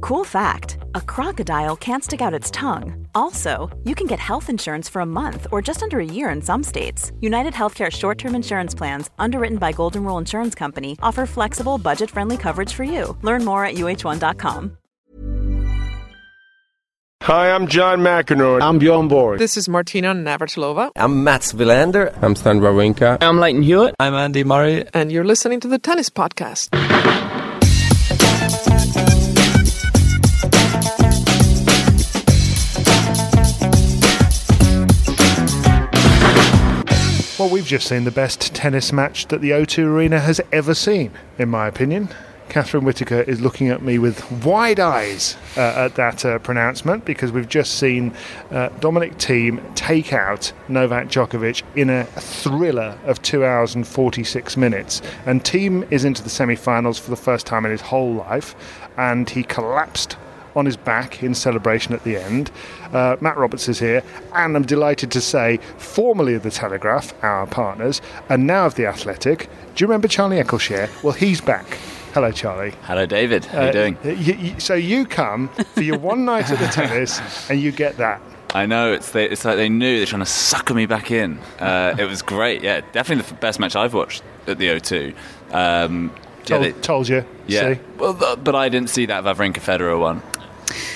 Cool fact a crocodile can't stick out its tongue. Also, you can get health insurance for a month or just under a year in some states. United Healthcare short term insurance plans, underwritten by Golden Rule Insurance Company, offer flexible, budget friendly coverage for you. Learn more at uh1.com. Hi, I'm John McEnroe. I'm Bjorn Borg. This is Martina Navratilova, I'm Mats Wilander. I'm Stan Wawrinka. I'm Lleyton Hewitt. I'm Andy Murray. and you're listening to the Tennis Podcast. Well, we've just seen the best tennis match that the O2 Arena has ever seen, in my opinion. Catherine Whitaker is looking at me with wide eyes uh, at that uh, pronouncement because we've just seen uh, Dominic Thiem take out Novak Djokovic in a thriller of two hours and 46 minutes. And Thiem is into the semi finals for the first time in his whole life, and he collapsed on his back in celebration at the end. Uh, Matt Roberts is here, and I'm delighted to say, formerly of the Telegraph, our partners, and now of the Athletic. Do you remember Charlie Eccleshare? Well, he's back. Hello, Charlie. Hello, David. How are you Uh, doing? so you come for your one night at the tennis, and you get that. I know it's they, it's like they knew they're trying to sucker me back in. Uh, it was great. Yeah, definitely the best match I've watched at the O2. Um, yeah, Told, they- told you. yeah. See? Well, but I didn't see that Wawrinka Federer one,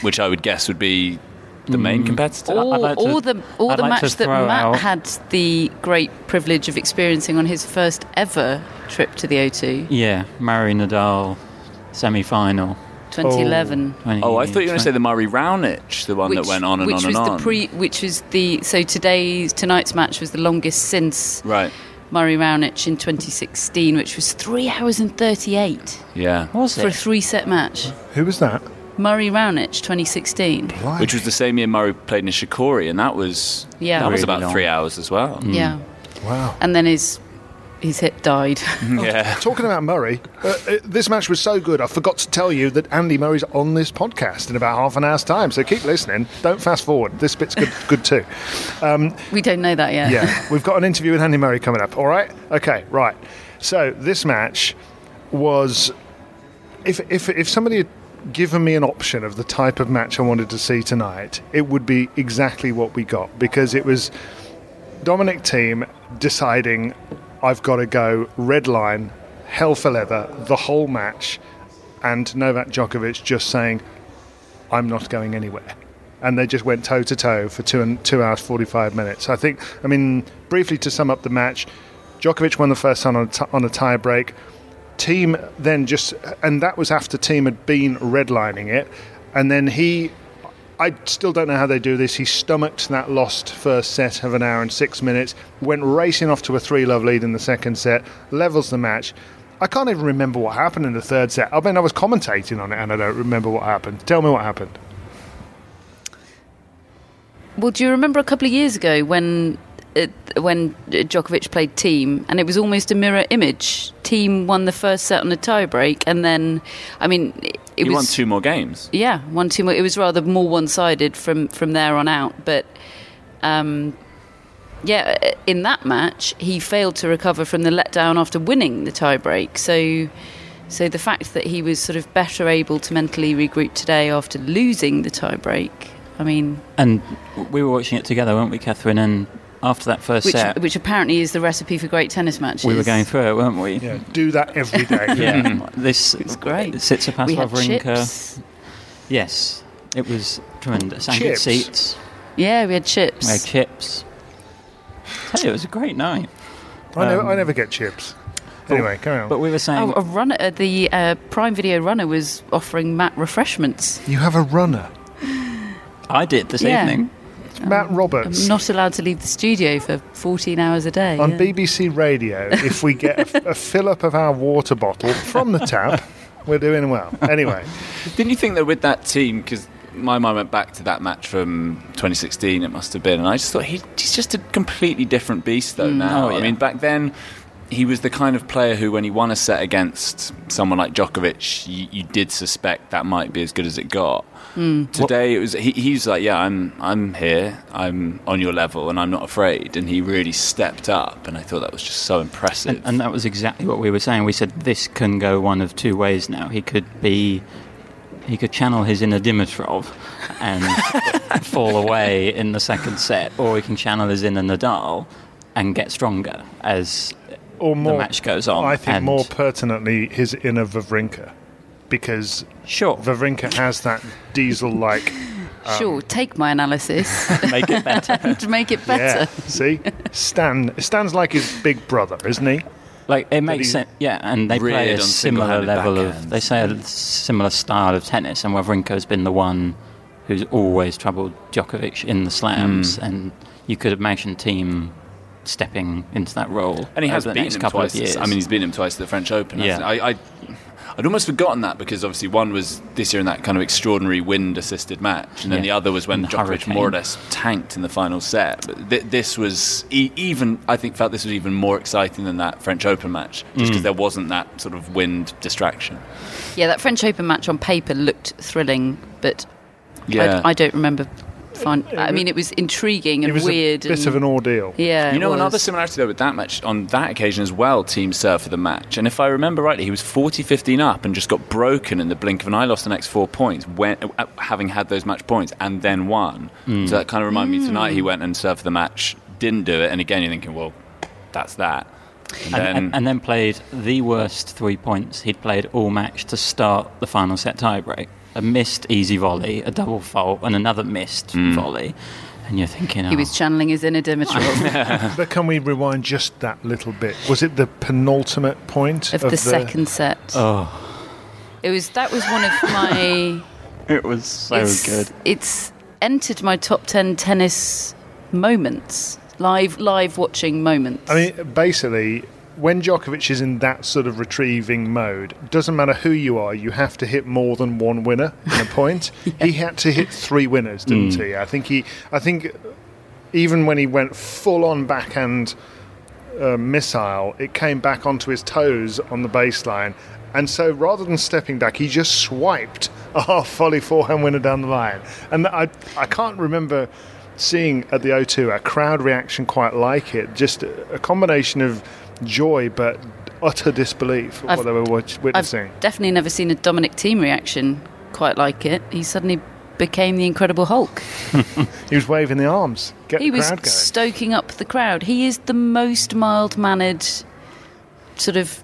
which I would guess would be the main mm. competitor. Or, I'd like to- or the or I'd the like match that Matt out- had the great privilege of experiencing on his first ever trip to the O2, Yeah, Murray Nadal semi final. 2011. Oh, I thought you were going to say the Murray Raonic, the one that went on and which on and was on. the pre, which was the so today's tonight's match was the longest since right. Murray Raonic in 2016, which was three hours and 38 Yeah. Was for a three-set match. Who was that? Murray Raonic 2016. Which was the same year Murray played Nishikori, and that was Yeah. that was about long. three hours as well. Yeah, Wow. and then his his hip died. Yeah. Talking about Murray, uh, uh, this match was so good. I forgot to tell you that Andy Murray's on this podcast in about half an hour's time. So keep listening. Don't fast forward. This bit's good, good too. we don't know that yet. Yeah, we've got an interview with Andy Murray coming up. All right. Okay. Right. So this match was, if if if somebody had given me an option of the type of match I wanted to see tonight, it would be exactly what we got because it was Dominic Thiem deciding I've got to go red line, hell for leather, the whole match, and Novak Djokovic just saying I'm not going anywhere. And they just went toe to toe for two and two hours forty five minutes. I think. I mean, briefly to sum up the match, Djokovic won the first time on a, t- on a tie break. Thiem then just, and that was after Thiem had been redlining it, and then he. I still don't know how they do this. He stomached that lost first set of an hour and six minutes, went racing off to a three love lead in the second set, levels the match. I can't even remember what happened in the third set. I mean, I was commentating on it and I don't remember what happened. Tell me what happened. Well, do you remember a couple of years ago when uh, when Djokovic played Thiem, and it was almost a mirror image. Thiem won the first set on a tiebreak, and then, I mean, it, it he was won two more games. yeah, one two more. It was rather more one-sided from from there on out, but. Um, yeah, in that match, he failed to recover from the letdown after winning the tiebreak. So, so the fact that he was sort of better able to mentally regroup today after losing the tiebreak, I mean, And we were watching it together, weren't we, Catherine? And after that first which set, which apparently is the recipe for great tennis matches. we were going through it, weren't we? Yeah, do that every day. Yeah. this It's great. Tsitsipas We had Wawrinka. chips. Yes, it was tremendous. And good Chips? seats. Yeah, we had chips. We had chips. Tell you, it was a great night. I, never, Um, I never get chips. Anyway, carry on. But we were saying, Oh, a runner, uh, the uh, Prime Video runner was offering Matt refreshments. you have a runner. I did this Yeah. evening. It's Matt um, Roberts. I'm not allowed to leave the studio for 14 hours a day. on yeah. BBC Radio, if we get a, a fill up of our water bottle from the tap, We're doing well. Anyway, Didn't you think that with that Thiem, because my mind went back to that match from 2016, it must have been, and I just thought he, he's just a completely different beast, though, mm. now. oh, yeah. I mean, back then, he was the kind of player who, when he won a set against someone like Djokovic, you, you did suspect that might be as good as it got. Hmm. Today, it was he, he's like, yeah, I'm I'm here, I'm on your level, and I'm not afraid. And he really stepped up, and I thought that was just so impressive. And, and that was exactly what we were saying. We said this can go one of two ways now. He could be, he could channel his inner Dimitrov and fall away in the second set, or he can channel his inner Nadal and get stronger as or more the match goes on. I think more pertinently, his inner Wawrinka, because Sure, Wawrinka has that diesel-like. Um, sure, take my analysis make it better. to make it better. Yeah, better. see, Stan. Stan's like his big brother, isn't he? Like it makes sense, yeah. And they play a similar level backhands. of. They say a similar style of tennis, and Wawrinka's been the one who's always troubled Djokovic in the slams, Hmm. and you could imagine Thiem stepping into that role. And he has beaten next him couple twice. of years. I mean, he's beaten him twice at the French Open. Yeah. I, I, I'd almost forgotten that because obviously one was this year in that kind of extraordinary wind-assisted match, and then Yeah. the other was when And the Djokovic more or less tanked in the final set. But th- this was e- even, I think, felt this was even more exciting than that French Open match, just Mm. because there wasn't that sort of wind distraction. Yeah, that French Open match on paper looked thrilling, but Yeah. I, I don't remember. Find, I mean, it was intriguing and It was weird. a bit and, of an ordeal. Yeah, You it know, was. another similarity though with that match, on that occasion as well, Thiem served for the match. And if I remember rightly, he was 40 15 up and just got broken in the blink of an eye, lost the next four points, when, uh, having had those match points, and then won. Hmm. So that kind of reminded me tonight he went and served for the match, didn't do it. And again, you're thinking, well, that's that. And, and, then, and, and then played the worst three points he'd played all match to start the final set tiebreak. A missed easy volley, a double fault, and another missed Hmm. volley. And you're thinking, He oh, was channeling his inner Dimitrov But can we rewind just that little bit? Was it the penultimate point of the second set. oh, It was that was one of my. it was so it's, good. It's entered my top ten tennis moments, live live watching moments. I mean, basically, when Djokovic is in that sort of retrieving mode, doesn't matter who you are, you have to hit more than one winner in a point. He had to hit three winners, didn't he? I think he. I think even when he went full on backhand uh, missile, it came back onto his toes on the baseline. And so rather than stepping back, he just swiped a half volley forehand winner down the line. And I, I can't remember seeing at the O2 a crowd reaction quite like it. Just a, a combination of joy but utter disbelief at I've- what they were watch, I've witnessing. definitely never seen a Dominic Thiem reaction quite like it. He suddenly became the Incredible Hulk. He was waving the arms, get he the was going. stoking up the crowd. He is the most mild mannered sort of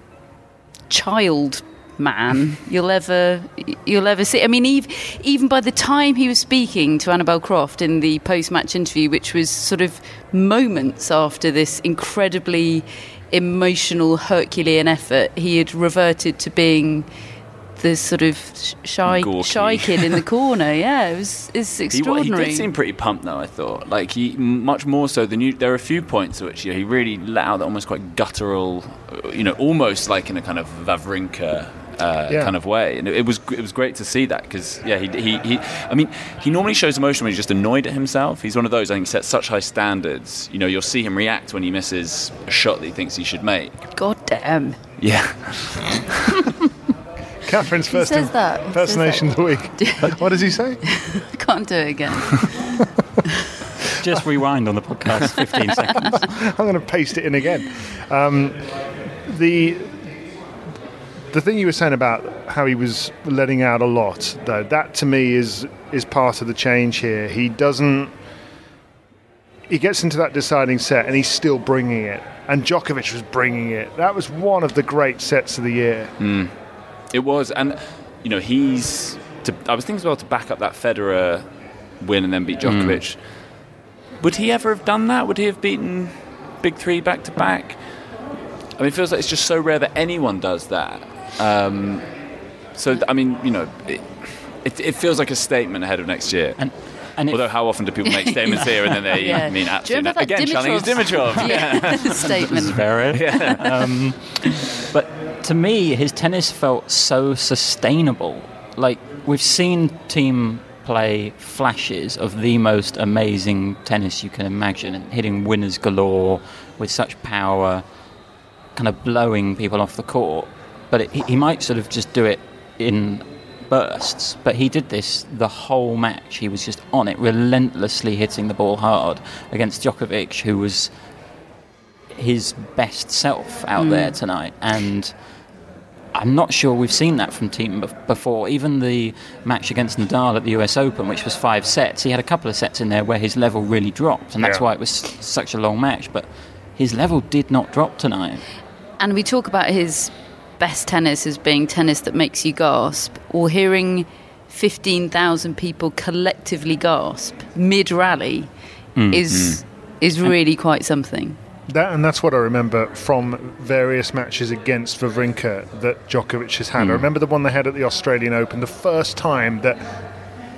child man you'll ever you'll ever see. I mean, even, even by the time he was speaking to Annabel Croft in the post match interview, which was sort of moments after this incredibly emotional Herculean effort, he had reverted to being the sort of shy Gawky. shy kid in the corner. Yeah, it was it's He, wa- he did seem pretty pumped, though. I thought, like he much more so than you. There are a few points at which you know, he really let out that almost quite guttural, uh, you know, almost like in a kind of Wawrinka. Uh, Yeah. kind of way, and it, it was it was great to see that because yeah, he, he he I mean he normally shows emotion when he's just annoyed at himself. He's one of those I think he sets such high standards. You know, you'll see him react when he misses a shot that he thinks he should make. God damn. Yeah, Catherine's first says that? Who says impersonation of the week. what does he say? Can't do it again. Just rewind on the podcast 15 seconds. I'm going to paste it in again. Um, the the thing you were saying about how he was letting out a lot, though, that to me is is part of the change here. He doesn't. He gets into that deciding set and he's still bringing it. And Djokovic was bringing it. That was one of the great sets of the year. Mm. It was, and you know, he's. To, I was thinking as well to back up that Federer win and then beat mm. Djokovic. Would he ever have done that? Would he have beaten Big Three back to back? I mean, it feels like it's just so rare that anyone does that. Um, so, I mean, you know, it, it, it feels like a statement ahead of next year. And, and Although, how often do people make statements here and then they Yeah. mean Do you absolutely remember nothing? that Again, challenging Dimitrov- Dimitrov. Yeah, statement. very. Um, but to me, his tennis felt so sustainable. Like we've seen Thiem play flashes of the most amazing tennis you can imagine, and hitting winners galore with such power, kind of blowing people off the court. But it, he might sort of just do it in bursts. But he did this the whole match. He was just on it, relentlessly hitting the ball hard against Djokovic, who was his best self out Mm. there tonight. And I'm not sure we've seen that from Thiem before. Even the match against Nadal at the US Open, which was five sets, he had a couple of sets in there where his level really dropped, and that's Yeah. why it was such a long match. But his level did not drop tonight. And we talk about his best tennis as being tennis that makes you gasp, or hearing 15,000 people collectively gasp mid rally mm, is mm. is really quite something. That, and that's what I remember from various matches against Wawrinka that Djokovic has had. I mm. remember the one they had at the Australian Open, the first time that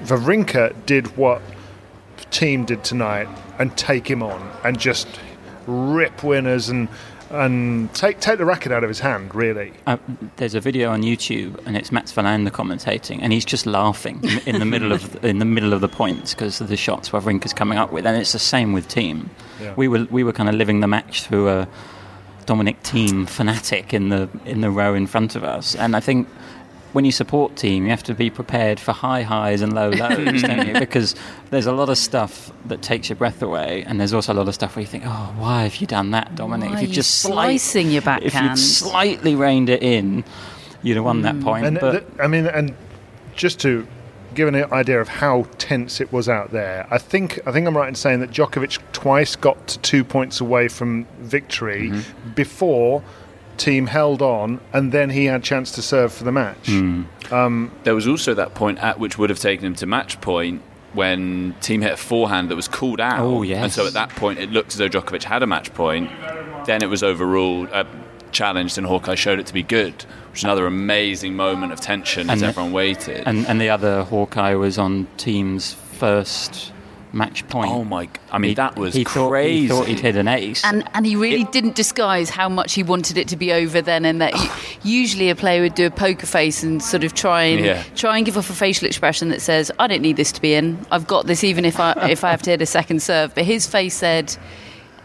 Wawrinka did what Thiem did tonight and take him on and just rip winners and and take take the racket out of his hand. Really, Uh, there's a video on YouTube, and it's Mats Wilander commentating, and he's just laughing in- in the middle of in the middle of the points because of the shots Wawrinka's coming up with, and it's the same with Thiem. Yeah. We were we were kind of living the match through a Dominic Thiem fanatic in the in the row in front of us, and I think. When you support Thiem, you have to be prepared for high highs and low lows, don't you? Because there's a lot of stuff that takes your breath away, and there's also a lot of stuff where you think, "Oh, why have you done that, Dominic? Why if you you just slicing your backhand, if you'd slightly reined it in, you'd have won that point. and but th- I mean, and just to give an idea of how tense it was out there, I think I think I'm right in saying that Djokovic twice got to two points away from victory Mm-hmm. before Thiem held on, and then he had chance to serve for the match. Mm. There was also that point at which would have taken him to match point when Thiem hit a forehand that was called out. Oh, yes. And so at that point, it looked as though Djokovic had a match point. Then it was overruled, uh, challenged, and Hawkeye showed it to be good, which is another amazing moment of tension as And- everyone waited. and and the other Hawkeye was on Thiem's first match point. oh my! I mean, He- that was he thought, crazy. he thought he'd hit an ace. And and he really didn't disguise how much he wanted it to be over then and that. usually a player would do a poker face and sort of try and Yeah. try and give off a facial expression that says, "I don't need this to be in. I've got this, even if I if I have to hit a second serve." But his face said.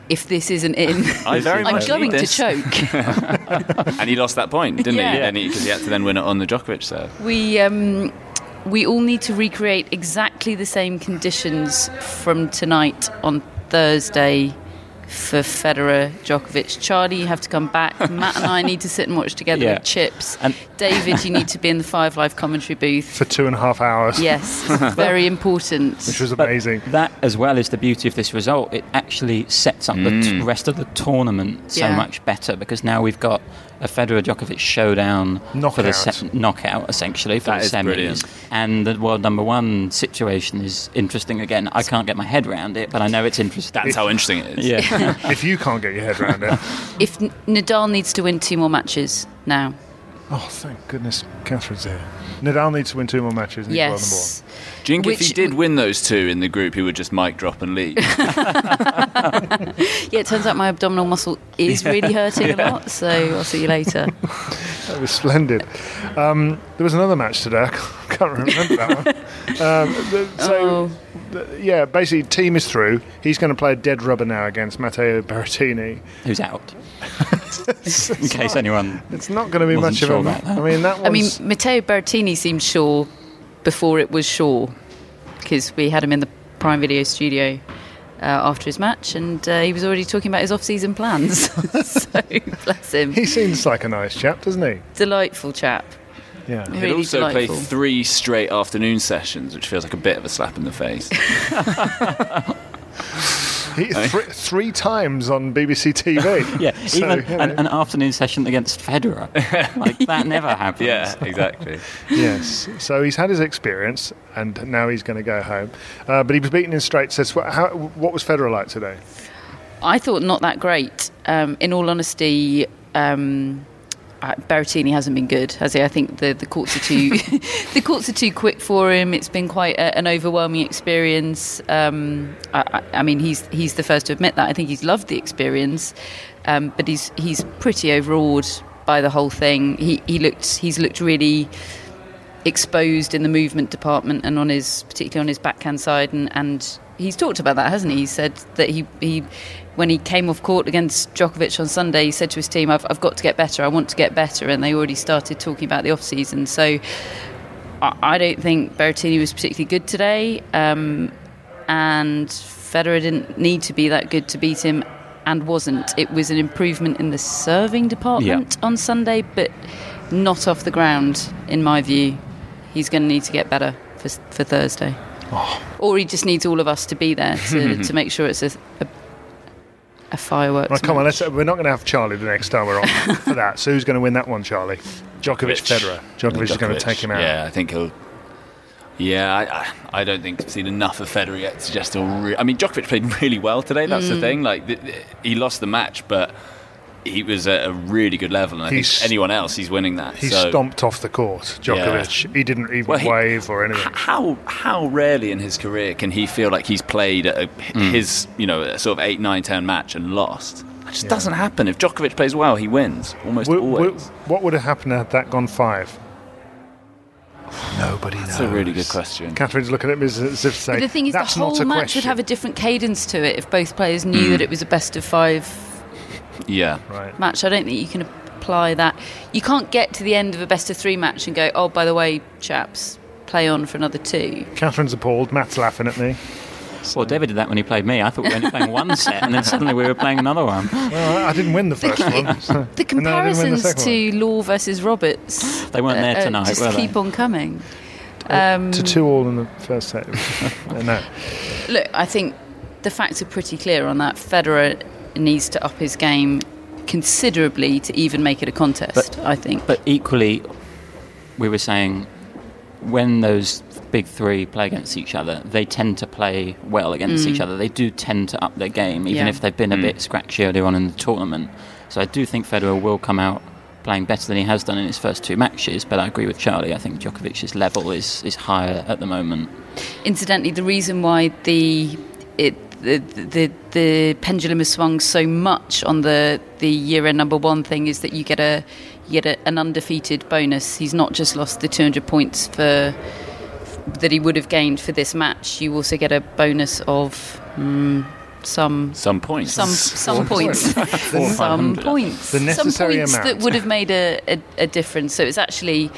If this isn't in, I very I'm much going to choke. and he lost that point, didn't Yeah. he? And because he, had to then win it on the Djokovic serve. We um, we all need to recreate exactly the same conditions from tonight on Thursday for Federer, Djokovic. Charlie, you have to come back. Matt and I need to sit and watch together Yeah. with chips. And- David, you need to be in the Five Live commentary booth. For two and a half hours, Yes, very important. which was But amazing. that, as well is the beauty of this result, it actually sets up the mm. t- rest of the tournament so Yeah. much better because now we've got a Federer Djokovic showdown for the Knockout. se- knockout, essentially for That the is semis, brilliant. and the world number one situation is interesting again. I can't get my head around it, but I know it's interesting. That's how interesting it is. yeah. if you can't get your head around it, If Nadal needs to win two more matches now, oh thank goodness, Catherine's here. Nadal needs to win two more matches. And he's world yes. Do you think if he did win those two in the group, he would just mic drop and leave? Yeah, it turns out my abdominal muscle is really hurting a lot, so I'll see you later. That was splendid. Um, there was another match today. I can't remember that one. Um, the- so, Oh. the- yeah, basically, Thiem is through. He's going to play a dead rubber now against Matteo Berrettini. Who's out? In case anyone. It's not going to be Wasn't much of a. about that. I mean, that was. I mean, Matteo Berrettini seemed sure before it was sure because we had him in the Prime Video studio uh, after his match and uh, he was already talking about his off-season plans. so bless him, he seems like a nice chap, doesn't he? delightful chap. Yeah. He'd Really also play three straight afternoon sessions, which feels like a bit of a slap in the face. He, thr- three times on BBC TV. Yeah, So, even you know. an, an afternoon session against Federer. like that never happens. yeah, exactly. yes. So he's had his experience, and now he's going to go home. Uh, but he was beaten in straight sets. What, how, what was Federer like today? I thought not that great. Um, in all honesty, um, uh, Berrettini hasn't been good, has he? I think the, the courts are too the courts are too quick for him. It's been quite a, an overwhelming experience. Um, I, I, mean, he's he's the first to admit that. I think he's loved the experience, um, but he's he's pretty overawed by the whole thing. He he looked he's looked really exposed in the movement department and on his particularly on his backhand side and, and he's talked about that hasn't he he said that he, he when he came off court against Djokovic on Sunday he said to his team I've, I've got to get better. I want to get better. And they already started talking about the off season so I, I don't think Berrettini was particularly good today um, and Federer didn't need to be that good to beat him and wasn't. It was an improvement in the serving department on Sunday but not off the ground in my view. He's going to need to get better for, for Thursday. Or he just needs all of us to be there to, to make sure it's a, a, a fireworks. Right, come on, let's, we're not going to have Charlie the next time we're on for that. So who's going to win that one, Charlie? Djokovic, Rich. Federer. Djokovic is going to take him out. Yeah, I think he'll. Yeah, I, I, I don't think I've seen enough of Federer yet to suggest he'll. Re- I mean, Djokovic played really well today. That's Mm. the thing. Like, th- th- he lost the match, but he was at a really good level. And I He's- think anyone else, he's winning that. He so. stomped off the court, Djokovic. He didn't even Well, he- wave or anything. How how rarely in his career can he feel like he's played a, Hmm. his you know a sort of eight nine turn match and lost? It just doesn't happen. If Djokovic plays well, he wins almost Wo- always. wo- what would have happened had that gone five? Nobody knows. That's a really good question. Catherine's looking at me as as if to say, But the thing is, the whole match question. would have a different cadence to it if both players knew Mm. that it was a best of five Yeah. Right. match. I don't think you can apply that. You can't get to the end of a best of three match and go, oh, by the way, chaps, play on for another two. Catherine's appalled. Matt's laughing at me. Well, David did that when he played me. I thought we were only playing one set, and then suddenly we were playing another one. Well, I didn't win the first one. so- The and then I didn't win the comparisons second to Law versus Roberts. They weren't there uh, tonight, just were they? keep on coming. Um. To two all in the first set. Uh, no. Look, I think the facts are pretty clear on that. Federer needs to up his game considerably to even make it a contest. I think. But equally, we were saying when those big three play against each other, they tend to play well against Mm. each other. They do tend to up their game, even Yeah. if they've been a Mm. bit scratchy earlier on in the tournament. So I do think Federer will come out playing better than he has done in his first two matches. But I agree with Charlie. I think Djokovic's level is, is higher at the moment. Incidentally, the reason why the it the, the the pendulum has swung so much on the the year end number one thing is that you get a you get a, an undefeated bonus. He's not just lost the 200 points for that he would have gained for this match. You also get a bonus of mm, some Some points. some some points, some points, The necessary some points amount. that would have made a, a, a difference. So it's actually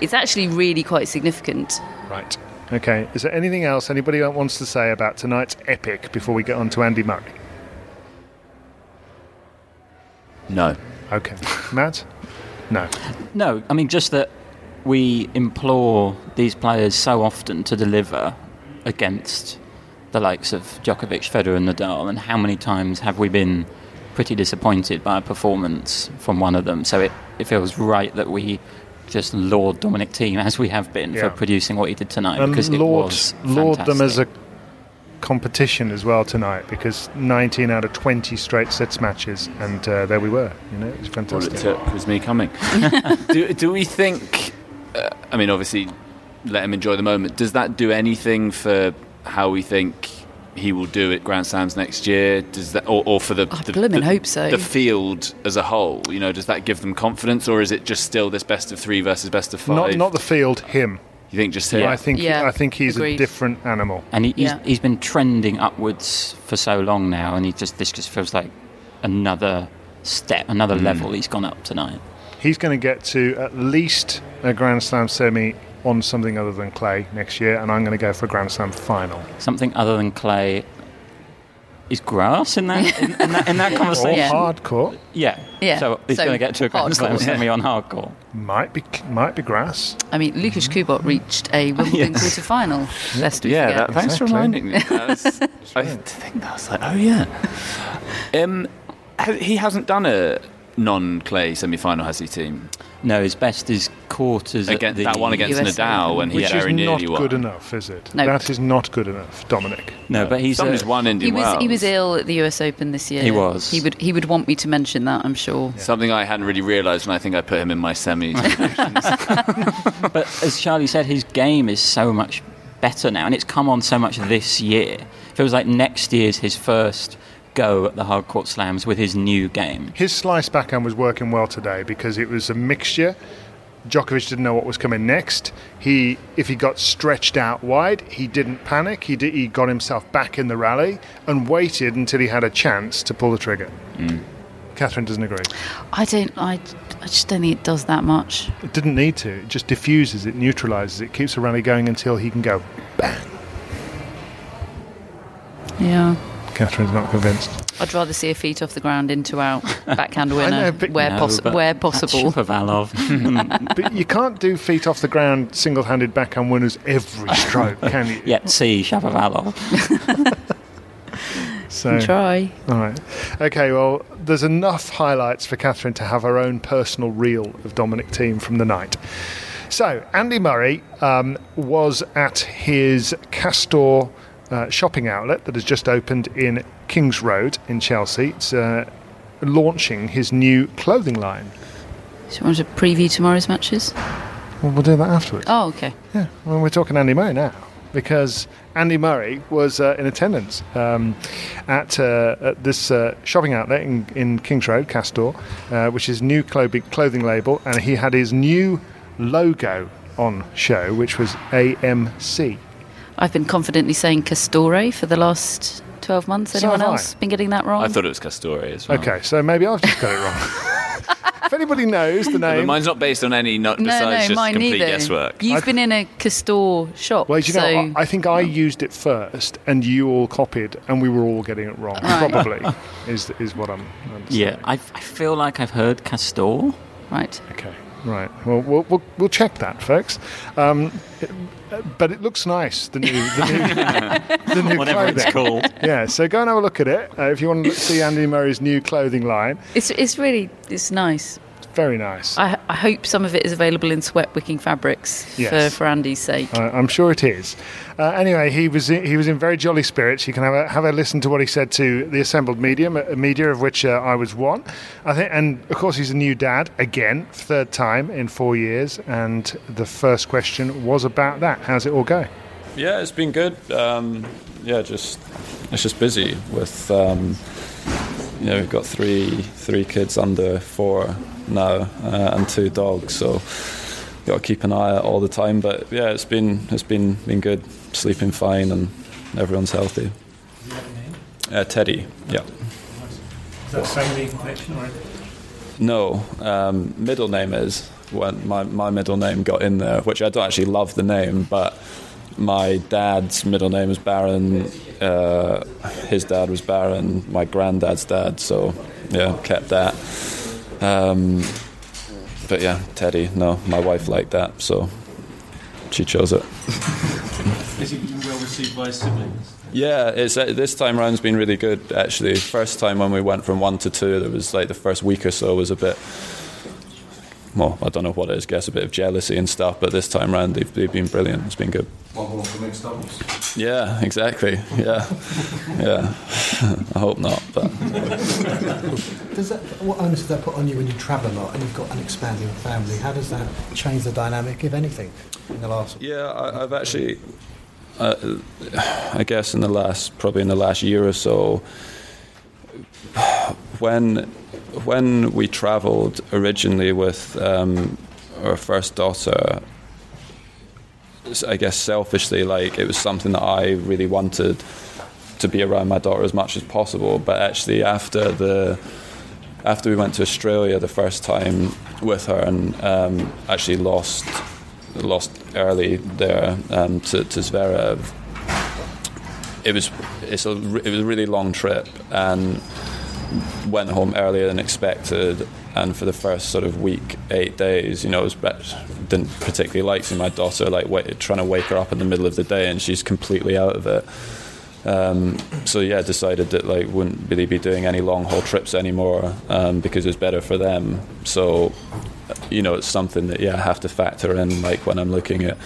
it's actually really quite significant. Right. Okay. Is there anything else anybody wants to say about tonight's epic before we get on to Andy Murray? No. Okay. Matt? No. No, I mean just that we implore these players so often to deliver against the likes of Djokovic, Federer, and Nadal, and how many times have we been pretty disappointed by a performance from one of them? So it, it feels right that we just laud Dominic Thiem as we have been Yeah. for producing what he did tonight And because it laud, was laud them as a competition as well tonight because 19 out of 20 straight sets matches and uh, there we were. You know, it was All it fantastic. took was me coming. do, do we think? Uh, I mean, obviously, let him enjoy the moment. Does that do anything for how we think he will do at Grand Slams next year? Does that, or, or for the, I the, the- hope so. the field as a whole? You know, does that give them confidence, or is it just still this best of three versus best of five? Not, not the field, him. you think just him? I think Yeah, I think he's agreed. a different animal. and he, he's, Yeah. he's been trending upwards for so long now, and he just this just feels like another step, another hmm. level he's gone up tonight. He's going to get to at least a Grand Slam semi on something other than clay next year, and I'm going to go for a Grand Slam final. Something other than clay. Is grass in that in, in that, in that Or conversation? Yeah. hardcourt Yeah. Yeah, So he's so going to get to a Grand Slam hardcore. semi on hardcore. might be might be grass. I mean, Lukas Kubot reached a Wimbledon Yes. quarter final. Lest we Yeah, that, thanks for reminding me. I, was, I think that was like, oh yeah. Um, he hasn't done a non-clay semi-final, has he? Thiem No, his best is quarters at against the, that one against US Nadal when he Which is very not nearly won. good enough, is it? No. That is not good enough, Dominic. No, but he's Somebody's a, won Indian He was he was ill at the US Open this year. He was. He would he would want me to mention that. I'm sure. Something I hadn't really realised, and I think I put him in my semis. But as Charlie said, his game is so much better now, and it's come on so much this year. It feels like next year's his first go at the hard court slams with his new game. His slice backhand was working well today because it was a mixture. Djokovic didn't know what was coming next. He, if he got stretched out wide, he didn't panic. He, did, he got himself back in the rally and waited until he had a chance to pull the trigger. Mm. Catherine doesn't agree. I don't. I, I just don't think it does that much. It didn't need to. It just diffuses it, neutralizes it, keeps the rally going until he can go bang. Yeah. Catherine's not convinced. I'd rather see a feet off the ground into out backhand winner know, but- where, No, possi- but where that's possible. Shapovalov. but you can't do feet off the ground, single handed backhand winners every stroke, can you? Yet see Shapovalov. So, Try. all right. Okay, well, there's enough highlights for Catherine to have her own personal reel of Dominic Thiem from the night. So, Andy Murray um, was at his Castor uh, shopping outlet that has just opened in Kings Road in Chelsea. It's uh, launching his new clothing line. So you want to preview tomorrow's matches? Well, we'll do that afterwards. Oh, okay. Yeah, well, we're talking Andy Murray now because Andy Murray was uh, in attendance um, at, uh, at this uh, shopping outlet in, in Kings Road, Castor, uh, which is new clothing, clothing label, and he had his new logo on show, which was AMC. I've been confidently saying Castore for the last 12 months. So Anyone have I. else been getting that wrong? I thought it was Castore as well. Okay, so maybe I've just got it wrong. if anybody knows the But name, mine's not based on any, not no, besides no, just mine complete neither. guesswork. You've I've- been in a Castor shop. well, you so know, I I think I used it first, and you all copied, and we were all getting it wrong. Right. Probably is is what I'm. I'm Yeah. I, I feel like I've heard Castor. right. Okay, right. Well, we'll we'll, we'll check that, folks. Um, it- but it looks nice. The new, the new, the new Whatever it's called. Yeah. So go and have a look at it uh, if you want to see Andy Murray's new clothing line. It's it's really it's nice. Very nice. I, I hope some of it is available in sweat wicking fabrics Yes. for, for Andy's sake. I- I'm sure it is. Uh, anyway, he was in, he was in very jolly spirits. You can have a, have a listen to what he said to the assembled media, a media of which uh, I was one. I think, and of course, he's a new dad again, third time in four years. And the first question was about that. How's it all going? Yeah, it's been good. Um, yeah, just it's just busy with um, you know we've got three three kids under four now uh, and two dogs, so got to keep an eye out all the time. But yeah, it's been it's been been good. Sleeping fine and everyone's healthy. Uh, Teddy, yeah. Is that same connection? Or? No, um, middle name is when my, my middle name got in there, which I don't actually love the name, but my dad's middle name is Baron. Uh, his dad was Baron. My granddad's dad, so yeah, kept that. Um, but yeah, Teddy. No, my wife liked that, so she chose it. Is it well received by siblings? Yeah, it's uh, this time round's been really good actually. First time when we went from one to two, there was like the first week or so was a bit. Well, I don't know what it is. Guess a bit of jealousy and stuff, but this time round they've, they've been brilliant. It's been good. One more for mixed doubles. Yeah, exactly. Yeah, yeah. I hope not, but Does that, what onus does that put on you when you travel a lot and you've got an expanding family? How does that change the dynamic, if anything, in the last? Yeah, I, I've actually, uh, I guess in the last probably in the last year or so, when when we travelled originally with um, our first daughter, I guess selfishly, like it was something that I really wanted to be around my daughter as much as possible. But actually, after the after we went to Australia the first time with her and um, actually lost lost early there um, to, to Zverev. It was it's a, it was a really long trip and went home earlier than expected. And for the first sort of week, eight days, you know, I was didn't particularly like seeing my daughter like wait, trying to wake her up in the middle of the day, and she's completely out of it. Um, so yeah, decided that like wouldn't really be doing any long haul trips anymore um, because it's better for them. So you know, it's something that yeah, I have to factor in like when I'm looking at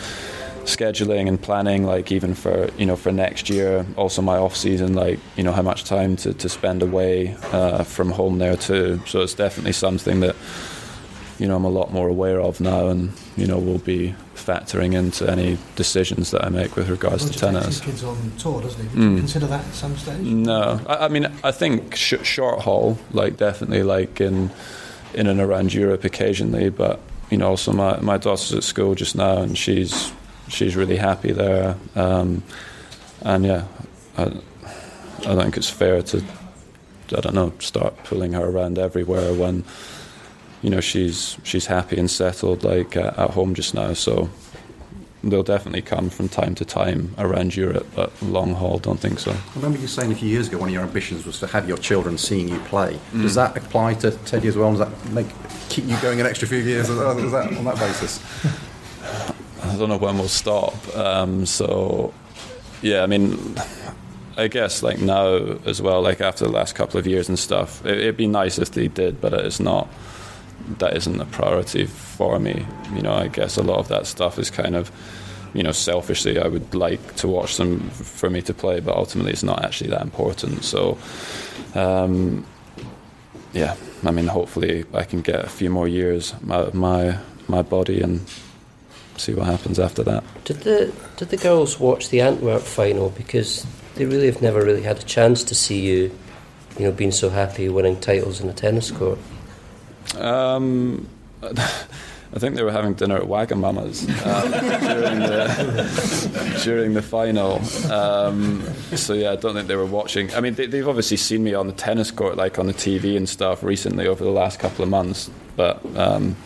scheduling and planning like even for you know for next year also my off season like you know how much time to, to spend away uh, from home there too so it's definitely something that you know I'm a lot more aware of now, and you know will be factoring into any decisions that I make with regards Roger to tennis. kids on tour, doesn't he? Mm. consider that at some stage? No, I, I mean I think sh- short haul, like definitely like in in and around Europe occasionally, but you know also my my daughter's at school just now, and she's she's really happy there, um, and yeah, I, I think it's fair to I don't know start pulling her around everywhere when you know she's she's happy and settled like uh, at home just now, so. They'll definitely come from time to time around Europe, but long haul, don't think so. I remember you saying a few years ago one of your ambitions was to have your children seeing you play. Does Mm. that apply to Teddy as well? Does that make keep you going an extra few years? That on that basis? I don't know when we'll stop. Um, so, yeah, I mean, I guess like now as well, like after the last couple of years and stuff, it, it'd be nice if they did, but it's not. That isn't a priority for me. You know, I guess a lot of that stuff is kind of, you know, selfishly, I would like to watch them for me to play, but ultimately it's not actually that important. So, um, yeah, I mean, hopefully I can get a few more years out of my my body and see what happens after that. Did the did the girls watch the Antwerp final because they really have never really had a chance to see you, you know, being so happy winning titles in a tennis court? Um, I think they were having dinner at Wagamama's um, during the during the final. Um, so yeah, I don't think they were watching. I mean, they, they've obviously seen me on the tennis court, like on the TV and stuff, recently over the last couple of months. But um,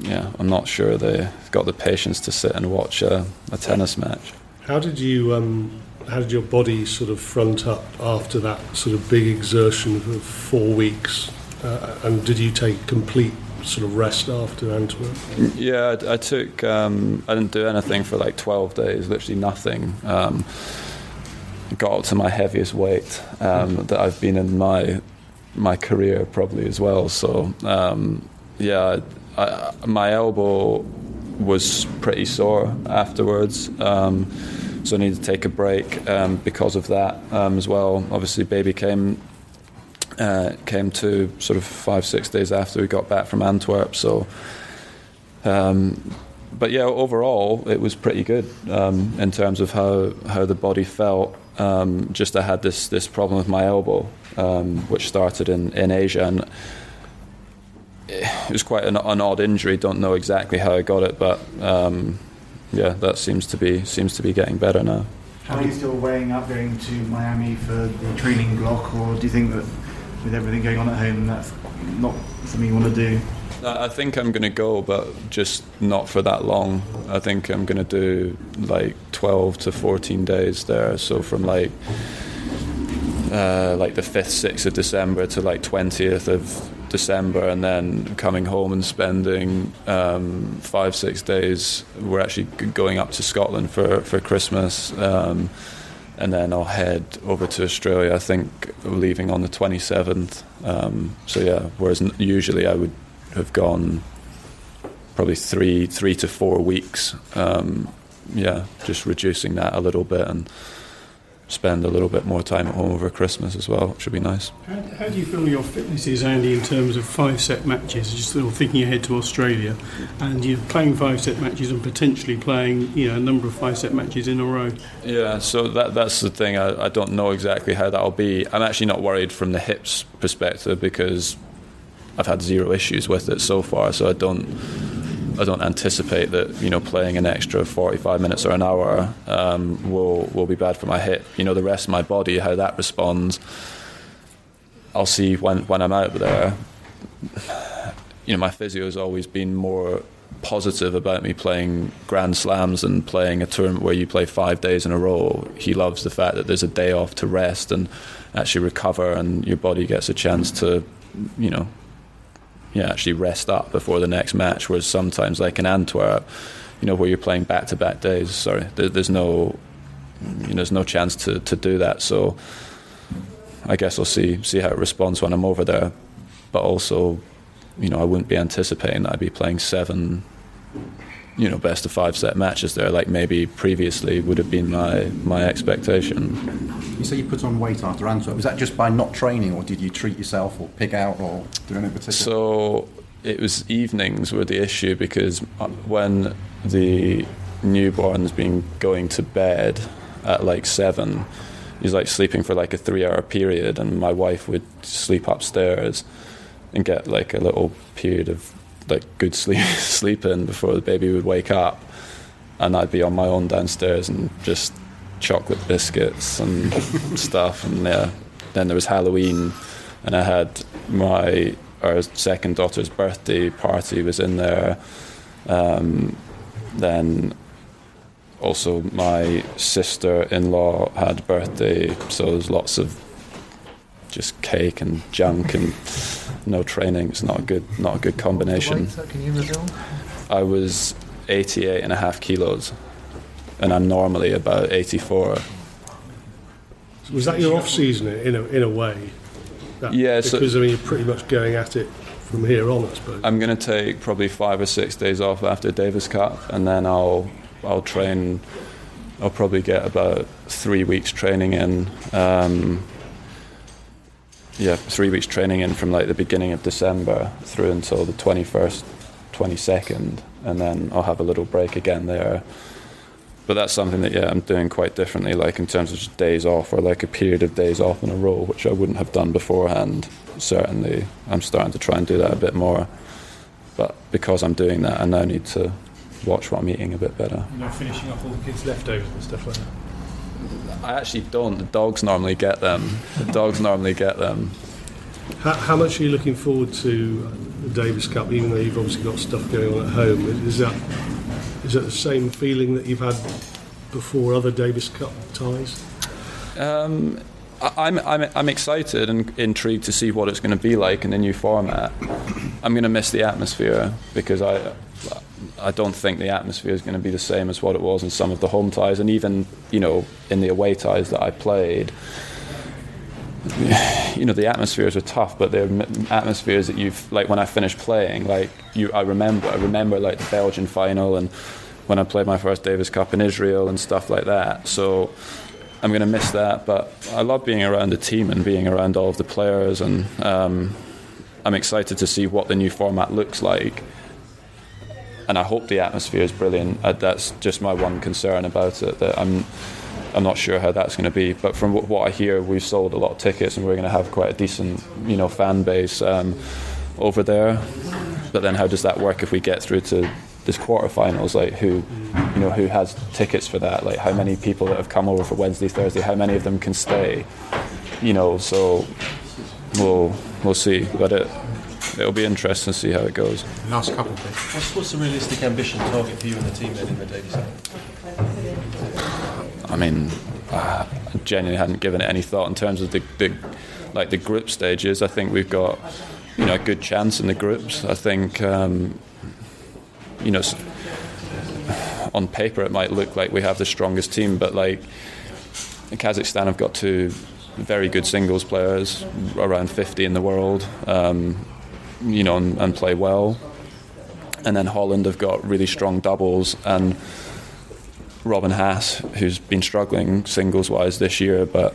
yeah, I'm not sure they've got the patience to sit and watch a, a tennis match. How did you? Um, how did your body sort of front up after that sort of big exertion of four weeks? Uh, and did you take complete sort of rest after Antwerp? Yeah, I, I took. Um, I didn't do anything for like 12 days, literally nothing. Um, got up to my heaviest weight um, that I've been in my my career probably as well. So um, yeah, I, my elbow was pretty sore afterwards. Um, so I needed to take a break um, because of that um, as well. Obviously, baby came uh, came to sort of five six days after we got back from Antwerp. So, um, but yeah, overall it was pretty good um, in terms of how how the body felt. Um, just I had this this problem with my elbow, which started in in Asia and. It was quite an, an odd injury. Don't know exactly how I got it, but um, yeah, that seems to be seems to be getting better now. Are you still weighing up going to Miami for the training block, or do you think that with everything going on at home, that's not something you want to do? I I think I'm going to go, but just not for that long. I think I'm going to do like 12 to 14 days there. So from like uh, like the 5th, 6th of December to like 20th of December, and then coming home and spending um, five, six days. We're actually going up to Scotland for, for Christmas. Um, and then I'll head over to Australia. I think leaving on the 27th. Um, so yeah, whereas usually I would have gone probably three three to four weeks. Um, yeah, just reducing that a little bit and spend a little bit more time at home over Christmas as well, which would be nice. How, how do you feel your fitness is, Andy, in terms of five set matches? Just sort of thinking ahead to Australia, and you're playing five set matches and potentially playing, you know, a number of five set matches in a row. Yeah, so that that's the thing. I, I don't know exactly how that'll be. I'm actually not worried from the hips perspective because I've had zero issues with it so far. So I don't I don't anticipate that you know playing an extra 45 minutes or an hour um, will will be bad for my hip. You know the rest of my body, how that responds. I'll see when when I'm out there. You know, my physio has always been more positive about me playing Grand Slams and playing a tournament where you play five days in a row. He loves the fact that there's a day off to rest and actually recover, and your body gets a chance to, you know, yeah, actually rest up before the next match. Whereas sometimes, like in Antwerp, you know, where you're playing back to back days, sorry, there, there's no, you know, there's no chance to, to do that. So I guess I'll see see how it responds when I'm over there. But also, you know, I wouldn't be anticipating that I'd be playing seven, you know, best of five set matches there, like maybe previously would have been my my expectation. You say you put on weight after Antwerp. Was that just by not training, or did you treat yourself, or pig out, or do anything particular? So it was evenings were the issue because uh, when the newborn's been going to bed at like seven, he's like sleeping for like a three-hour period, and my wife would sleep upstairs and get like a little period of like good sleep sleep in before the baby would wake up, and I'd be on my own downstairs and just chocolate biscuits and stuff, and yeah. Then there was Halloween, and I had my our second daughter's birthday party was in there. Um, then also my sister-in-law had a birthday, so there's lots of just cake and junk and no training. It's not a good, not a good combination. Can you reveal? I was 88 and a half kilos, and I'm normally about 84. Was that your off season in a, in a way? That- Yeah, so- Because, I mean, you're pretty much going at it from here on, I suppose. I'm going to take probably five or six days off after Davis Cup, and then I'll I'll train. I'll probably get about three weeks training in. Um, yeah, three weeks training in from like the beginning of December through until the 21st, 22nd, and then I'll have a little break again there. But that's something that yeah I'm doing quite differently, like in terms of days off or like a period of days off in a row, which I wouldn't have done beforehand. Certainly, I'm starting to try and do that a bit more. But because I'm doing that, I now need to watch what I'm eating a bit better. You know, finishing off all the kids' leftovers and stuff like that. I actually don't. The dogs normally get them. The dogs normally get them. How, how much are you looking forward to uh, the Davis Cup, even though you've obviously got stuff going on at home? Is that is that the same feeling that you've had before other Davis Cup ties? Um, I- I'm, I'm, I'm excited and intrigued to see what it's going to be like in the new format. I'm going to miss the atmosphere because I, I don't think the atmosphere is going to be the same as what it was in some of the home ties, and even you know in the away ties that I played. You know the atmospheres are tough, but they're atmospheres that you've like when I finished playing. Like you, I remember, I remember like the Belgian final and when I played my first Davis Cup in Israel and stuff like that. So I'm going to miss that, but I love being around the team and being around all of the players, and um, I'm excited to see what the new format looks like. And I hope the atmosphere is brilliant. Uh, that's just my one concern about it. That I'm, I'm not sure how that's going to be. But from what, I hear, we've sold a lot of tickets, and we're going to have quite a decent, you know, fan base um, over there. But then, how does that work if we get through to this quarterfinals? Like, who, you know, who has tickets for that? Like, how many people that have come over for Wednesday, Thursday? How many of them can stay? You know, so we'll we'll see. But it it'll be interesting to see how it goes. Last couple, please. What's, what's the realistic ambition target for you and the team then in the Davis Cup? I mean, uh, I genuinely hadn't given it any thought in terms of the, the like the group stages. I think we've got you know a good chance in the groups. I think um, you know on paper it might look like we have the strongest team, but like Kazakhstan have got two very good singles players, around 50 in the world, um, you know, and, and play well. And then Holland have got really strong doubles and Robin Haase, who's been struggling singles wise this year, but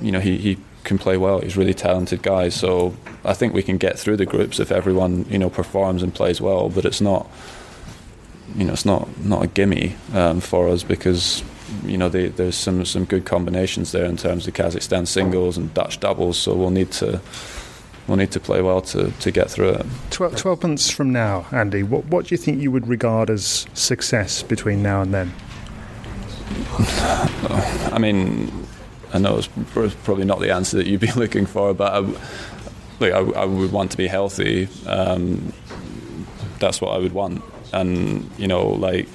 you know he, he can play well. He's a really talented guy. So I think we can get through the groups if everyone you know performs and plays well. But it's not you know it's not not a gimme um, for us because you know they, there's some some good combinations there in terms of Kazakhstan singles and Dutch doubles. So we'll need to we'll need to play well to, to get through it. 12, 12 months from now, Andy, what, what do you think you would regard as success between now and then? I mean, I know it's probably not the answer that you'd be looking for, but I, look, I, I would want to be healthy. Um, that's what I would want, and you know, like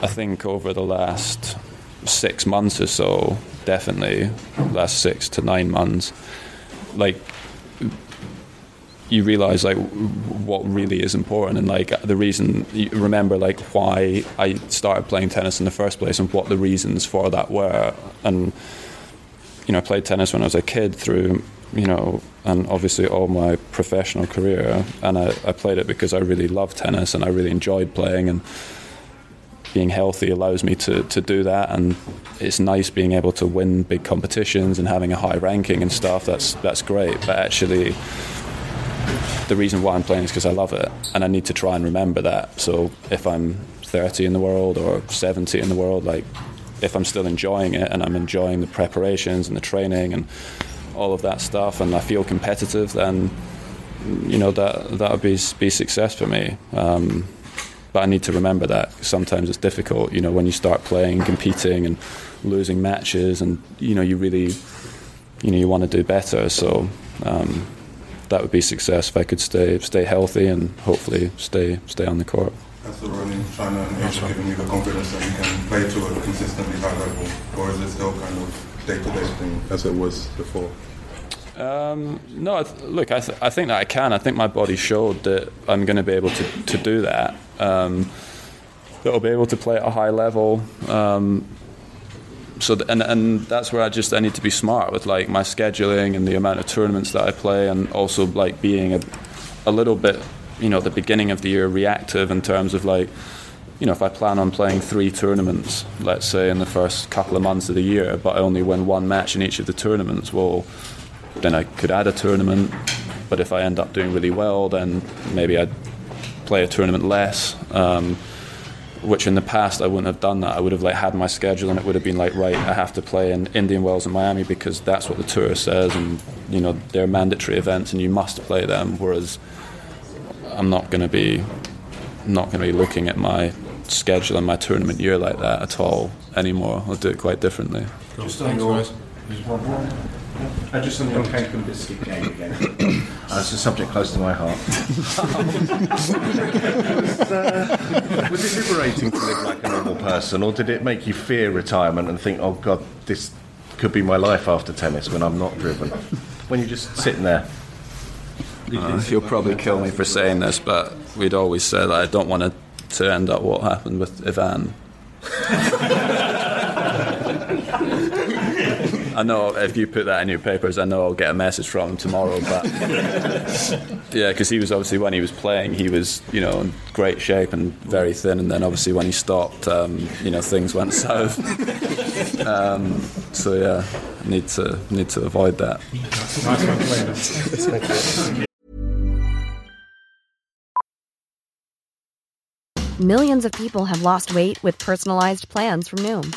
I think over the last six months or so, definitely last six to nine months, like you realize like what really is important and like the reason you remember like why I started playing tennis in the first place and what the reasons for that were. And you know I played tennis when I was a kid through you know and obviously all my professional career. And I, I played it because I really loved tennis and I really enjoyed playing. And being healthy allows me to, to do that and it's nice being able to win big competitions and having a high ranking and stuff that's that's great but actually the reason why I'm playing is because I love it, and I need to try and remember that. So if I'm 30 in the world or 70 in the world, like if I'm still enjoying it and I'm enjoying the preparations and the training and all of that stuff, and I feel competitive, then you know that that would be be success for me. Um, but I need to remember that sometimes it's difficult. You know, when you start playing, competing, and losing matches, and you know you really, you know, you want to do better. So um, that would be success if I could stay stay healthy and hopefully stay stay on the court. Has the running China and Asia given you the confidence that you can play to a consistently high level, or is it still kind of day to day thing as it was before? Um, no, I th- look, I, th- I think that I can. I think my body showed that I'm going to be able to, to do that. Um, that I'll be able to play at a high level. Um, so th- and and that's where I just I need to be smart with like my scheduling and the amount of tournaments that I play, and also like being a, a little bit, you know, the beginning of the year reactive in terms of like you know, if I plan on playing three tournaments, let's say in the first couple of months of the year, but I only win one match in each of the tournaments, well, then I could add a tournament. But if I end up doing really well, then maybe I'd play a tournament less. Um, which in the past I wouldn't have done that. I would have like had my schedule and it would have been like, right, I have to play in Indian Wells and Miami because that's what the tour says, and you know they're mandatory events and you must play them. Whereas I'm not going to be not going to be looking at my schedule and my tournament year like that at all anymore. I'll do it quite differently. Just on your, uh, just on your cake and biscuit game again. That's a subject close to my heart. was, uh, was it liberating to live like a normal person, or did it make you fear retirement and think, "Oh God, this could be my life after tennis when I'm not driven"? When you're just sitting there. Uh, you'll probably kill me for saying this, but we'd always say that I don't want to, to end up what happened with Ivan. I know if you put that in your papers, I know I'll get a message from him tomorrow. But yeah, because he was obviously when he was playing, he was you know in great shape and very thin, and then obviously when he stopped, um, you know things went south. Um, so yeah, need to need to avoid that. Millions of people have lost weight with personalized plans from Noom,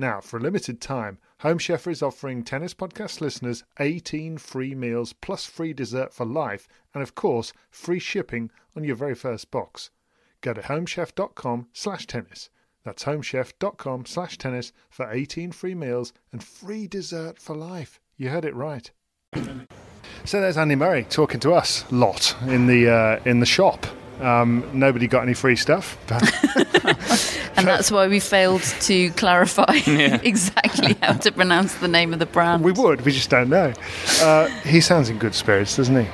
Now, for a limited time, Home Chef is offering Tennis Podcast listeners 18 free meals plus free dessert for life, and of course, free shipping on your very first box. Go to homechef.com slash tennis. That's homechef.com slash tennis for 18 free meals and free dessert for life. You heard it right. So there's Andy Murray talking to us lot in the uh, in the shop. Um, nobody got any free stuff, but and that's why we failed to clarify exactly how to pronounce the name of the brand. we would. We just don't know. Uh, he sounds in good spirits, doesn't he?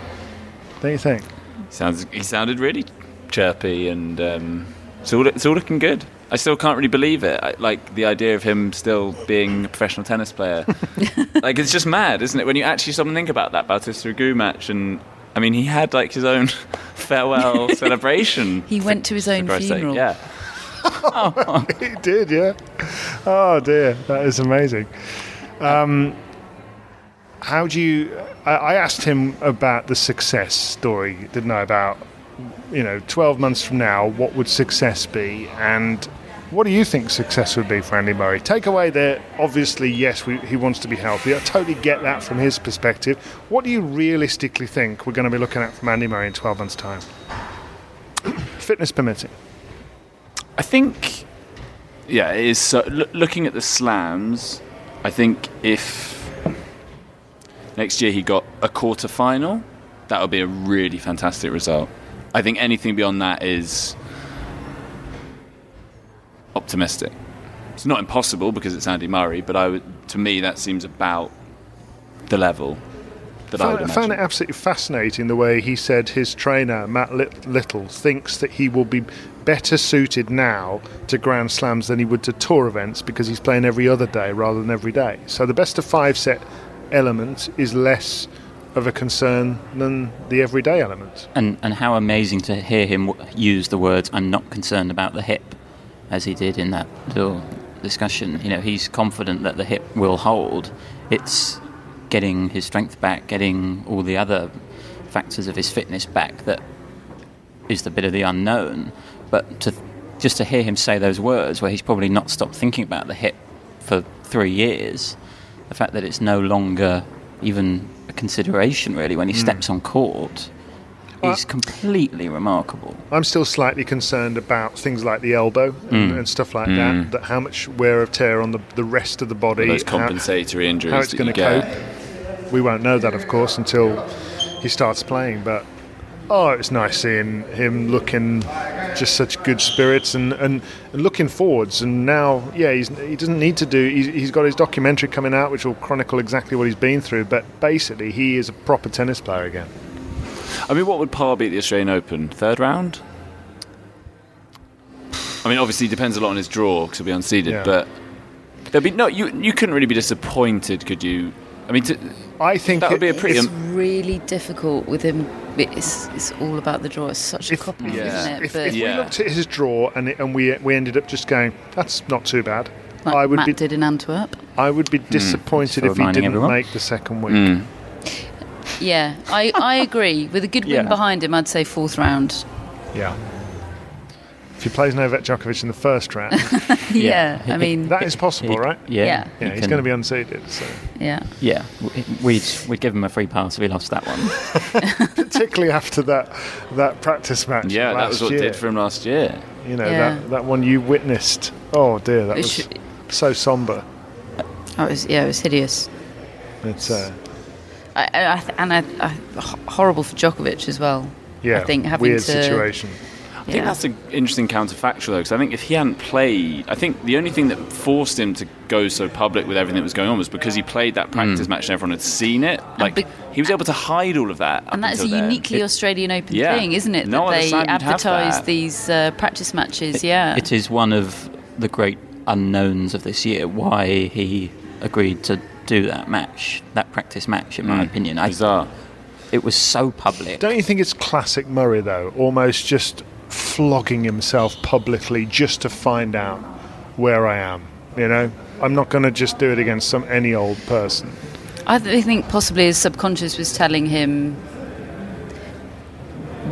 Don't you think? Sounds he sounded really chirpy and um, It's all, it's all looking good. I still can't really believe it. I, like the idea of him still being a professional tennis player. like it's just mad, isn't it? When you actually stop and think about that Bautista Agut match, and I mean, he had like his own farewell celebration. He went to his own funeral. sake, funeral. He did, yeah. Oh dear, that is amazing. Um, how do you? I, I asked him about the success story, didn't I? About you know, twelve months from now, what would success be? And what do you think success would be for Andy Murray? Take away there, obviously, yes, we, he wants to be healthy. I totally get that from his perspective. What do you realistically think we're going to be looking at from Andy Murray in twelve months' time? Fitness permitting. I think, yeah, it is. So, loo- looking at the slams, I think if next year he got a quarter final, that would be a really fantastic result. I think anything beyond that is optimistic. It's not impossible because it's Andy Murray, but I would, to me, that seems about the level that I found, imagine. found it absolutely fascinating the way he said his trainer Matt Lit- Little thinks that he will be better suited now to Grand Slams than he would to tour events because he's playing every other day rather than every day. So the best of five set element is less of a concern than the everyday element. And and how amazing to hear him w- use the words "I'm not concerned about the hip," as he did in that little discussion. You know, he's confident that the hip will hold. It's getting his strength back, getting all the other factors of his fitness back that is the bit of the unknown. But to just to hear him say those words, where he's probably not stopped thinking about the hip for three years, the fact that it's no longer even a consideration really when he Mm. steps on court Well- is completely remarkable. I'm still slightly concerned about things like the elbow and, Mm. and stuff like Mm. that. That how much wear of tear on the, the rest of the body, Those how- compensatory injuries how it's going to cope. We won't know that, of course, until he starts playing. But oh, it's nice seeing him looking just such good spirits and, and, and looking forwards. And now, yeah, he's, he doesn't need to do. He's, he's got his documentary coming out, which will chronicle exactly what he's been through. But basically, he is a proper tennis player again. I mean, what would Par be at the Australian Open? Third round? I mean, obviously, it depends a lot on his draw because he'll be unseeded. Yeah. But there'd be no. You you couldn't really be disappointed, could you? I mean, to, I think that would be a pretty. It's really difficult with him. It's, it's all about the draw. It's such a cop out, isn't it? If, But if we looked at his draw and it, and we we ended up just going, that's not too bad. like I would Matt be did in Antwerp. I would be disappointed Just if he didn't everyone. make the second week. Mm. Yeah, I, I agree. With a good win Yeah. behind him, I'd say fourth round. Yeah. If he plays Novak Djokovic in the first round, Yeah, I mean- that is possible, right? Yeah. Yeah. Yeah, He he's going to be unseeded. So. Yeah. Yeah, we'd we'd give him a free pass if he lost that one. Particularly after that that practice match. Yeah, last that was what year. did for him last year. You know Yeah. that that one you witnessed. Oh dear, that It was should- so somber. Oh, it was, yeah, it was hideous. It's uh, I, I, I th- and I, I, h- horrible for Djokovic as well. yeah, I think having weird to, situation. I think Yeah. that's an interesting counterfactual though, because I think if he hadn't played, I think the only thing that forced him to go so public with everything that was going on was because he played that practice match and everyone had seen it. Like he was able to hide all of that. And that's a then. uniquely It- Australian Open Yeah. thing, isn't it? No that other they side would have advertise that. these uh, practice matches. yeah. It is one of the great unknowns of this year why he agreed to do that match, that practice match. In my Mm. opinion, I, Bizarre. It was so public. Don't you think it's classic Murray though? Almost just flogging himself publicly just to find out where I am. You know, I'm not going to just do it against some any old person. I think possibly his subconscious was telling him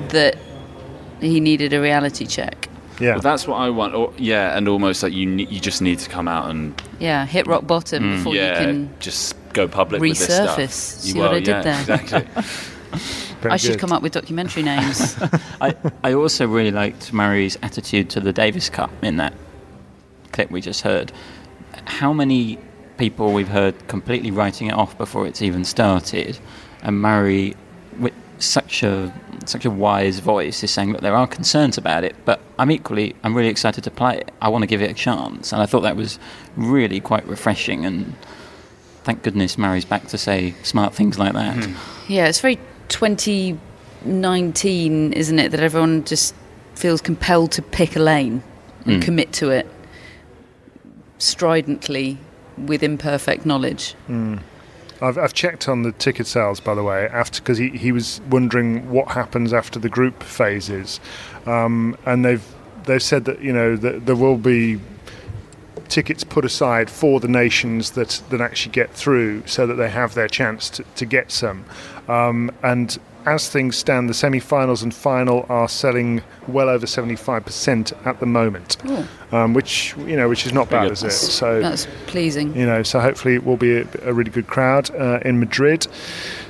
that he needed a reality check. Yeah, Well, that's what I want. Or, yeah, and almost like you, ne- you just need to come out and Yeah, hit rock bottom Mm, before yeah, you can. just go public with this stuff. resurface. See You what will, I did yeah, there? Exactly. I should come up with documentary names. I, I also really liked Murray's attitude to the Davis Cup in that clip we just heard. How many people we've heard completely writing it off before it's even started, and Murray, with such a such a wise voice, is saying that there are concerns about it, but I'm equally I'm really excited to play it. I want to give it a chance, and I thought that was really quite refreshing. And thank goodness Murray's back to say smart things like that. yeah, it's very 2019, isn't it? That everyone just feels compelled to pick a lane and Mm. commit to it stridently with imperfect knowledge. Mm. I've, I've checked on the ticket sales, by the way, after because he, he was wondering what happens after the group phases, um, and they've they've said that you know that there will be tickets put aside for the nations that, that actually get through, so that they have their chance to, to get some, um, and. As things stand, the semi-finals and final are selling well over seventy-five percent at the moment, um, which you know, which is not bad, is it? So That's pleasing. you know, so hopefully it will be a, a really good crowd uh, in Madrid.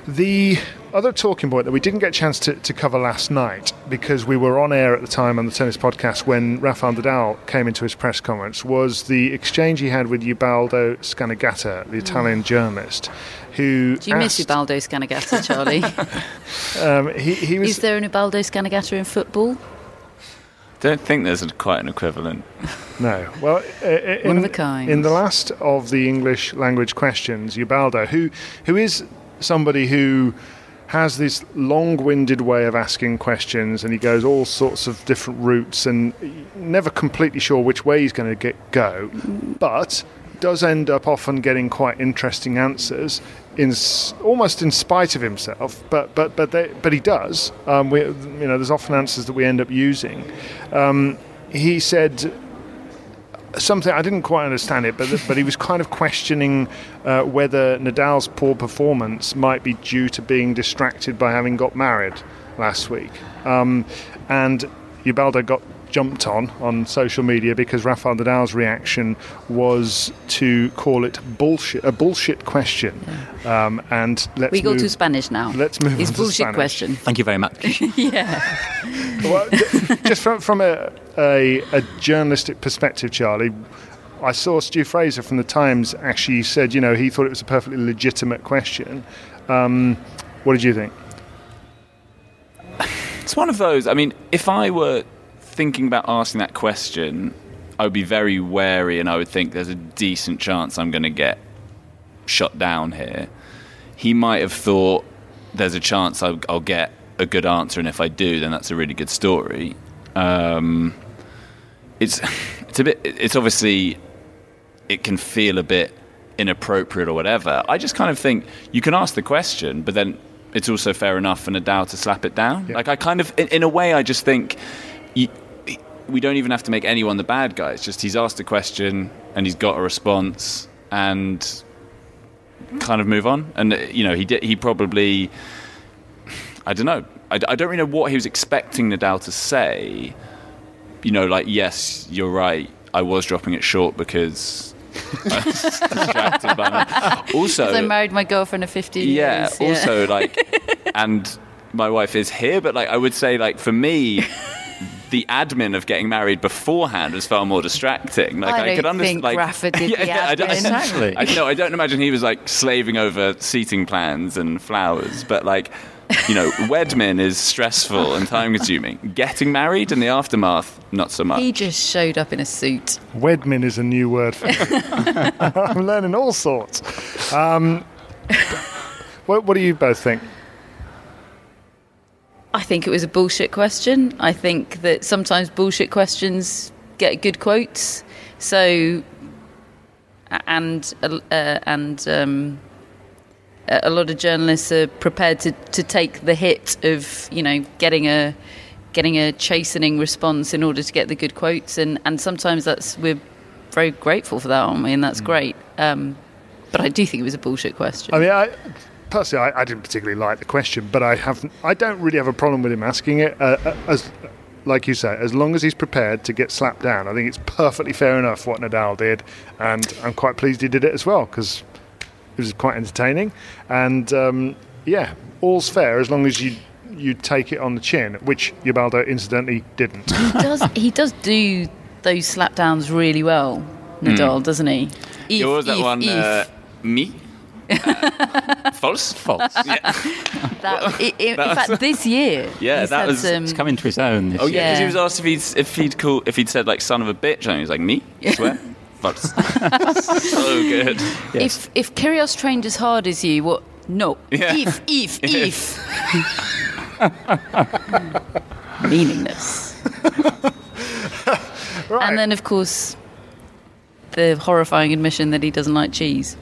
The other talking point that we didn't get a chance to, to cover last night because we were on air at the time on the tennis podcast when Rafael Nadal came into his press conference was the exchange he had with Ubaldo Scanagatta, the Italian journalist, who Do you miss Ubaldo Scanagatta, Charlie? um, he, he was Is there an Ubaldo Scanagatta in football? Don't think there's a, quite an equivalent. No. Well, uh, One in, of a kind. In the last of the English language questions, Ubaldo, who who is somebody who has this long-winded way of asking questions, and he goes all sorts of different routes, and never completely sure which way he's going to get go, but does end up often getting quite interesting answers in almost in spite of himself but but but they, but he does. Um, we, you know there's often answers that we end up using. Um, he said something I didn't quite understand it, but but he was kind of questioning uh, whether Nadal's poor performance might be due to being distracted by having got married last week, um, and Ubaldo got jumped on on social media because Rafael Nadal's reaction was to call it bullshit, a bullshit question, um, and let's we go move, to Spanish now. Let's move It's on to bullshit Spanish. question. Thank you very much. yeah. well, just from, from a, a, a journalistic perspective, Charlie, I saw Stu Fraser from the Times actually said, you know, he thought it was a perfectly legitimate question. Um, what did you think? It's one of those. I mean, if I were thinking about asking that question, I would be very wary and I would think there's a decent chance I'm going to get shut down here. He might have thought there's a chance I'll, I'll get a good answer, and if I do, then that's a really good story. Um, it's it's a bit. It's obviously it can feel a bit inappropriate or whatever. I just kind of think you can ask the question, but then it's also fair enough for Nadal to slap it down. Like I kind of, in, in a way, I just think you, we don't even have to make anyone the bad guy. It's just he's asked a question and he's got a response and kind of move on. And uh, you know, he did, he probably, I don't know. I, I don't really know what he was expecting Nadal to say. You know, like yes, you're right. I was dropping it short because I was distracted by my. Also, I married my girlfriend of 15 yeah, years. Yeah. Also like and my wife is here but like i would say like for me the admin of getting married beforehand was far more distracting like I i, don't could understand think like Rafa did the I don't, admin. Exactly. I, no i don't imagine he was like slaving over seating plans and flowers but like you know wedmin is stressful and time consuming getting married in the aftermath not so much He just showed up in a suit. Wedmin is a new word for me. I'm learning all sorts. Um, what, what do you both think? I think it was a bullshit question. I think that sometimes bullshit questions get good quotes. So, and uh, and um, a lot of journalists are prepared to, to take the hit of you know getting a getting a chastening response in order to get the good quotes, and, and sometimes that's we're very grateful for that, aren't we? And that's great. Um, but I do think it was a bullshit question. I mean, I, personally, I, I didn't particularly like the question, but I have, I don't really have a problem with him asking it. Uh, uh, as, like you say, as long as he's prepared to get slapped down, I think it's perfectly fair enough what Nadal did, and I'm quite pleased he did it as well because it was quite entertaining. And um, yeah, all's fair as long as you you take it on the chin, which Ubaldo incidentally didn't. he does he does do those slapdowns really well, Nadal, Mm. doesn't he? Yeah, what was that If- one if- uh, me Uh, false false yeah. that, i- i- in That was- fact, this year, Yeah, he's that had was- some- It's coming to his own. Oh yeah, because he was asked if he'd if he'd call if he'd said like son of a bitch, and he was like me. I swear. False. so good. If if Kyrgios trained as hard as you, what? No. Yeah. If if Yeah. if. Meaningless. And then, of course, the horrifying admission that he doesn't like cheese.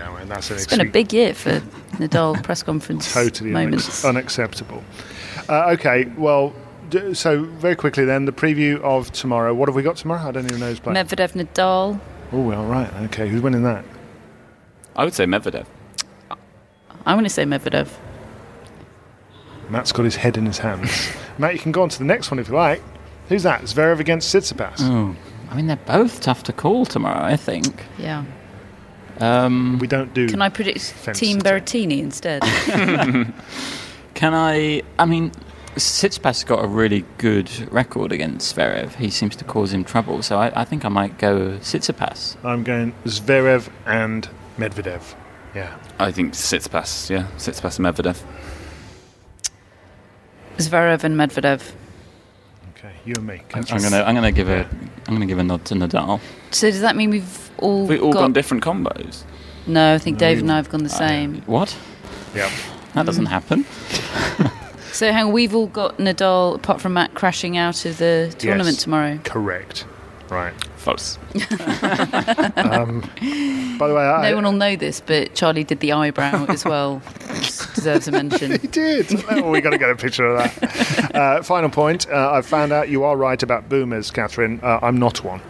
Yeah, well, that's an It's been a big year for Nadal press conference totally moments. unex- unacceptable. Uh, okay, well, d- so very quickly then, the preview of tomorrow. What have we got tomorrow? I don't even know who's playing. Medvedev Nadal. oh, well, right. Okay, who's winning that? I would say Medvedev. I'm going to say Medvedev. Matt's got his head in his hands. Matt, you can go on to the next one if you like. Who's that? Zverev against Tsitsipas. Oh, I mean, they're both tough to call tomorrow, I think. Yeah. Um, we don't do. Can I predict Team Berrettini instead? Can I? I mean, Tsitsipas got a really good record against Zverev. He seems to cause him trouble, so I, I think I might go Tsitsipas. I'm going Zverev and Medvedev. Yeah. I think Tsitsipas, yeah. Tsitsipas and Medvedev. Zverev and Medvedev. Okay, you and me. I'm, I'm gonna, I'm gonna give a, I'm gonna give a nod to Nadal. So does that mean we've all We all got? gone different combos. no, I think Dave and I have gone the same. What? Yeah. That doesn't happen. So hang on, we've all got Nadal, apart from Matt, crashing out of the tournament Yes. tomorrow. Correct. Right. False. um, by the way, I, no one will know this, but Charlie did the eyebrow as well. Which deserves a mention. he did. Oh, we got to get a picture of that. Uh, final point. Uh, I found out you are right about boomers, Catherine. Uh, I'm not one.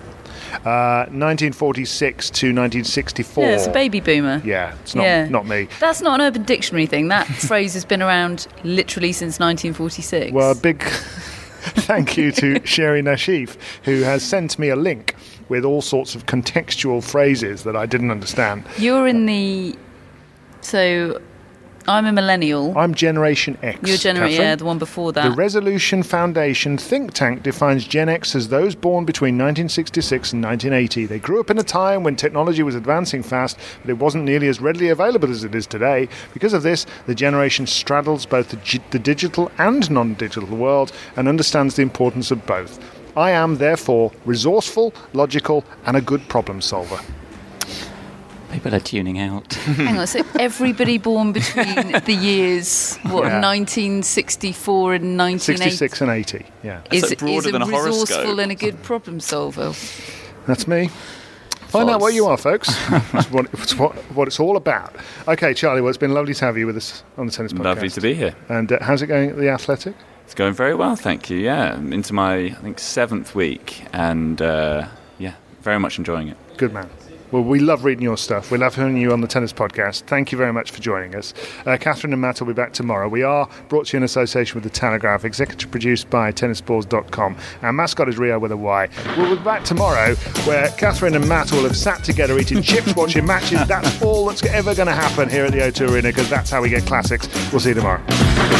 Uh, 1946 to 1964. Yeah, it's a baby boomer. Yeah, it's not Yeah. not me. That's not an Urban Dictionary thing. That phrase has been around literally since 1946. Well, a big thank you to Sherry Nashif, who has sent me a link with all sorts of contextual phrases that I didn't understand. You're in the. So, I'm a millennial. I'm Generation X. You're Generation, yeah, the one before that. The Resolution Foundation think tank defines Gen X as those born between 1966 and 1980. They grew up in a time when technology was advancing fast, but it wasn't nearly as readily available as it is today. Because of this, the generation straddles both the, gi- the digital and non digital world and understands the importance of both. I am, therefore, resourceful, logical, and a good problem solver. People are tuning out. Hang on, so everybody born between the years, what, Yeah. 1964 and 1980 66 and 80, yeah. is, is a resourceful and a good problem solver. That's me. Find out what you are, folks. That's what, it's what, what it's all about. Okay, Charlie, well, it's been lovely to have you with us on the Tennis Podcast. Lovely to be here. And uh, how's it going at the Athletic? It's going very well, thank you. Yeah, I'm into my I think seventh week, and uh, yeah, very much enjoying it. Good man. Well, we love reading your stuff. We love hearing you on the Tennis Podcast. Thank you very much for joining us. Uh, Catherine and Matt will be back tomorrow. We are brought to you in association with The Telegraph, executive produced by tennisballs.com. Our mascot is Rio with a Y. We'll be back tomorrow where Catherine and Matt will have sat together eating chips, watching matches. That's all that's ever going to happen here at the O2 Arena because that's how we get classics. We'll see you tomorrow.